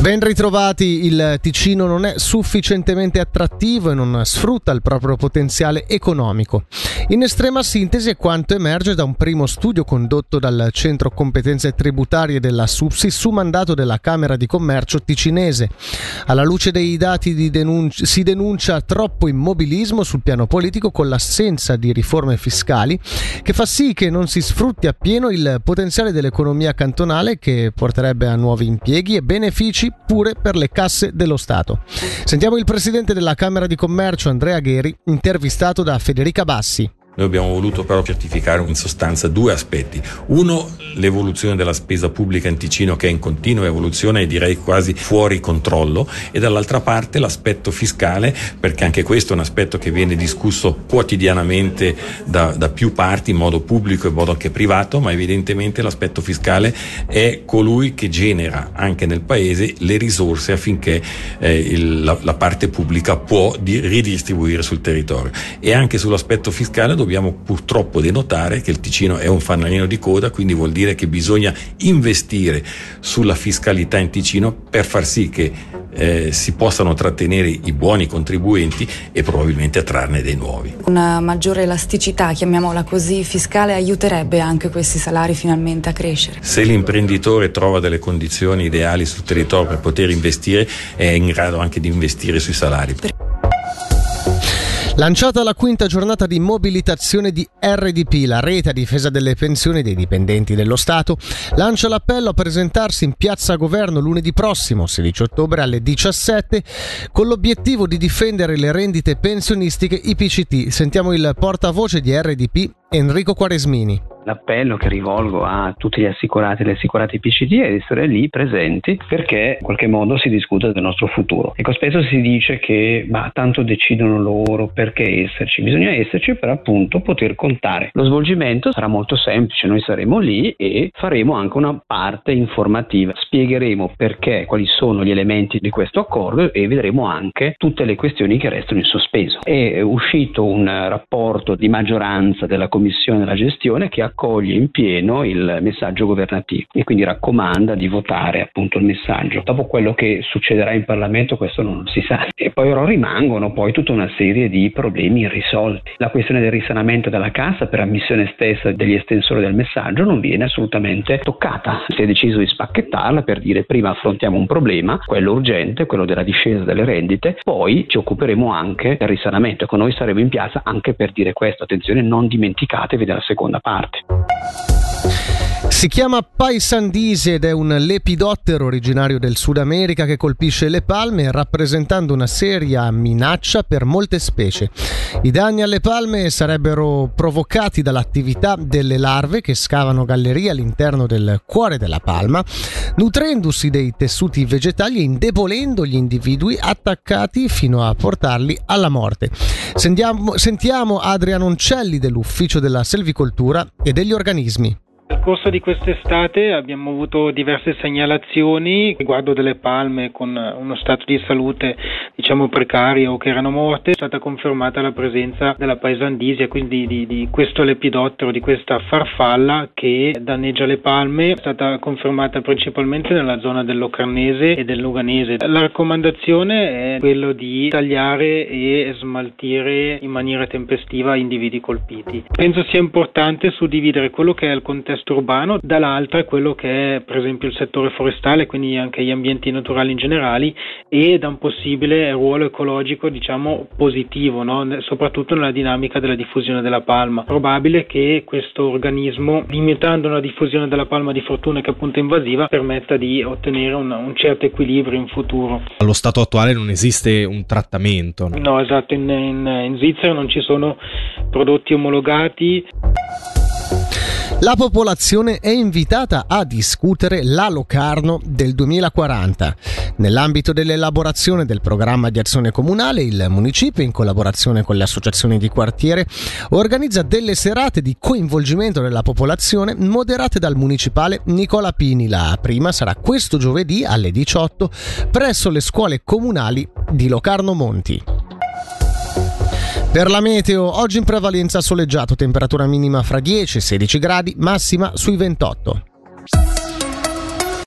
Ben ritrovati, il Ticino non è sufficientemente attrattivo e non sfrutta il proprio potenziale economico. In estrema sintesi è quanto emerge da un primo studio condotto dal Centro Competenze Tributarie della SUPSI su mandato della Camera di Commercio ticinese. Alla luce dei dati di denunci- si denuncia troppo immobilismo sul piano politico con l'assenza di riforme fiscali che fa sì che non si sfrutti appieno il potenziale dell'economia cantonale che porterebbe a nuovi impieghi e benefici pure per le casse dello Stato. Sentiamo il presidente della Camera di Commercio Andrea Gheri, intervistato da Federica Bassi. Noi abbiamo voluto però certificare in sostanza due aspetti. Uno, l'evoluzione della spesa pubblica in Ticino che è in continua evoluzione e direi quasi fuori controllo e dall'altra parte l'aspetto fiscale perché anche questo è un aspetto che viene discusso quotidianamente da, da più parti in modo pubblico e in modo anche privato, ma evidentemente l'aspetto fiscale è colui che genera anche nel paese le risorse affinché eh, il, la, la, parte pubblica può di, ridistribuire sul territorio. E anche sull'aspetto fiscale dobbiamo purtroppo denotare che il Ticino è un fanalino di coda, quindi vuol dire che bisogna investire sulla fiscalità in Ticino per far sì che eh, si possano trattenere i buoni contribuenti e probabilmente attrarne dei nuovi. Una maggiore elasticità, chiamiamola così, fiscale aiuterebbe anche questi salari finalmente a crescere. Se l'imprenditore trova delle condizioni ideali sul territorio per poter investire, è in grado anche di investire sui salari. Per Lanciata la quinta giornata di mobilitazione di RDP, la rete a difesa delle pensioni dei dipendenti dello Stato, lancia l'appello a presentarsi in piazza Governo lunedì prossimo, 16 ottobre alle 17, con l'obiettivo di difendere le rendite pensionistiche IPCT. Sentiamo il portavoce di RDP, Enrico Quaresmini l'appello che rivolgo a tutti gli assicurati e le assicurate PCD è di essere lì presenti perché in qualche modo si discute del nostro futuro. Ecco, spesso si dice che ma tanto decidono loro perché esserci, bisogna esserci per appunto poter contare. Lo svolgimento sarà molto semplice, noi saremo lì e faremo anche una parte informativa, spiegheremo perché, quali sono gli elementi di questo accordo e vedremo anche tutte le questioni che restano in sospeso. È uscito un rapporto di maggioranza della Commissione della gestione che accoglie in pieno il messaggio governativo e quindi raccomanda di votare appunto il messaggio. Dopo quello che succederà in Parlamento questo non si sa. E poi però rimangono poi tutta una serie di problemi irrisolti. La questione del risanamento della cassa per ammissione stessa degli estensori del messaggio non viene assolutamente toccata. Si è deciso di spacchettarla per dire prima affrontiamo un problema, quello urgente, quello della discesa delle rendite, poi ci occuperemo anche del risanamento. Ecco, noi saremo in piazza anche per dire questo. Attenzione, non dimenticatevi della seconda parte. Si chiama Paisandisi ed è un lepidottero originario del Sud America che colpisce le palme rappresentando una seria minaccia per molte specie. I danni alle palme sarebbero provocati dall'attività delle larve che scavano gallerie all'interno del cuore della palma, nutrendosi dei tessuti vegetali e indebolendo gli individui attaccati fino a portarli alla morte. Sentiamo, sentiamo Adriano Oncelli dell'Ufficio della Selvicoltura e degli organismi. Nel corso di quest'estate abbiamo avuto diverse segnalazioni riguardo delle palme con uno stato di salute diciamo precario o che erano morte. È stata confermata la presenza della paesandisia, quindi di, di questo lepidottero, di questa farfalla che danneggia le palme. È stata confermata principalmente nella zona del Locarnese e del Luganese. La raccomandazione è quella di tagliare e smaltire in maniera tempestiva individui colpiti. Penso sia importante suddividere quello che è il contesto contesto urbano, dall'altra quello che è per esempio il settore forestale, quindi anche gli ambienti naturali in generale e da un possibile ruolo ecologico diciamo positivo, no? soprattutto nella dinamica della diffusione della palma. Probabile che questo organismo, limitando la diffusione della palma di fortuna che è appunto invasiva, permetta di ottenere un, un certo equilibrio in futuro. Allo stato attuale non esiste un trattamento. No, no esatto, in, in, in Svizzera non ci sono prodotti omologati. La popolazione è invitata a discutere la Locarno del 2040. Nell'ambito dell'elaborazione del programma di azione comunale, il municipio, in collaborazione con le associazioni di quartiere, organizza delle serate di coinvolgimento della popolazione moderate dal municipale Nicola Pini. La prima sarà questo giovedì alle 18 presso le scuole comunali di Locarno Monti. Per la meteo, oggi in prevalenza soleggiato, temperatura minima fra 10 e 16 gradi, massima sui 28.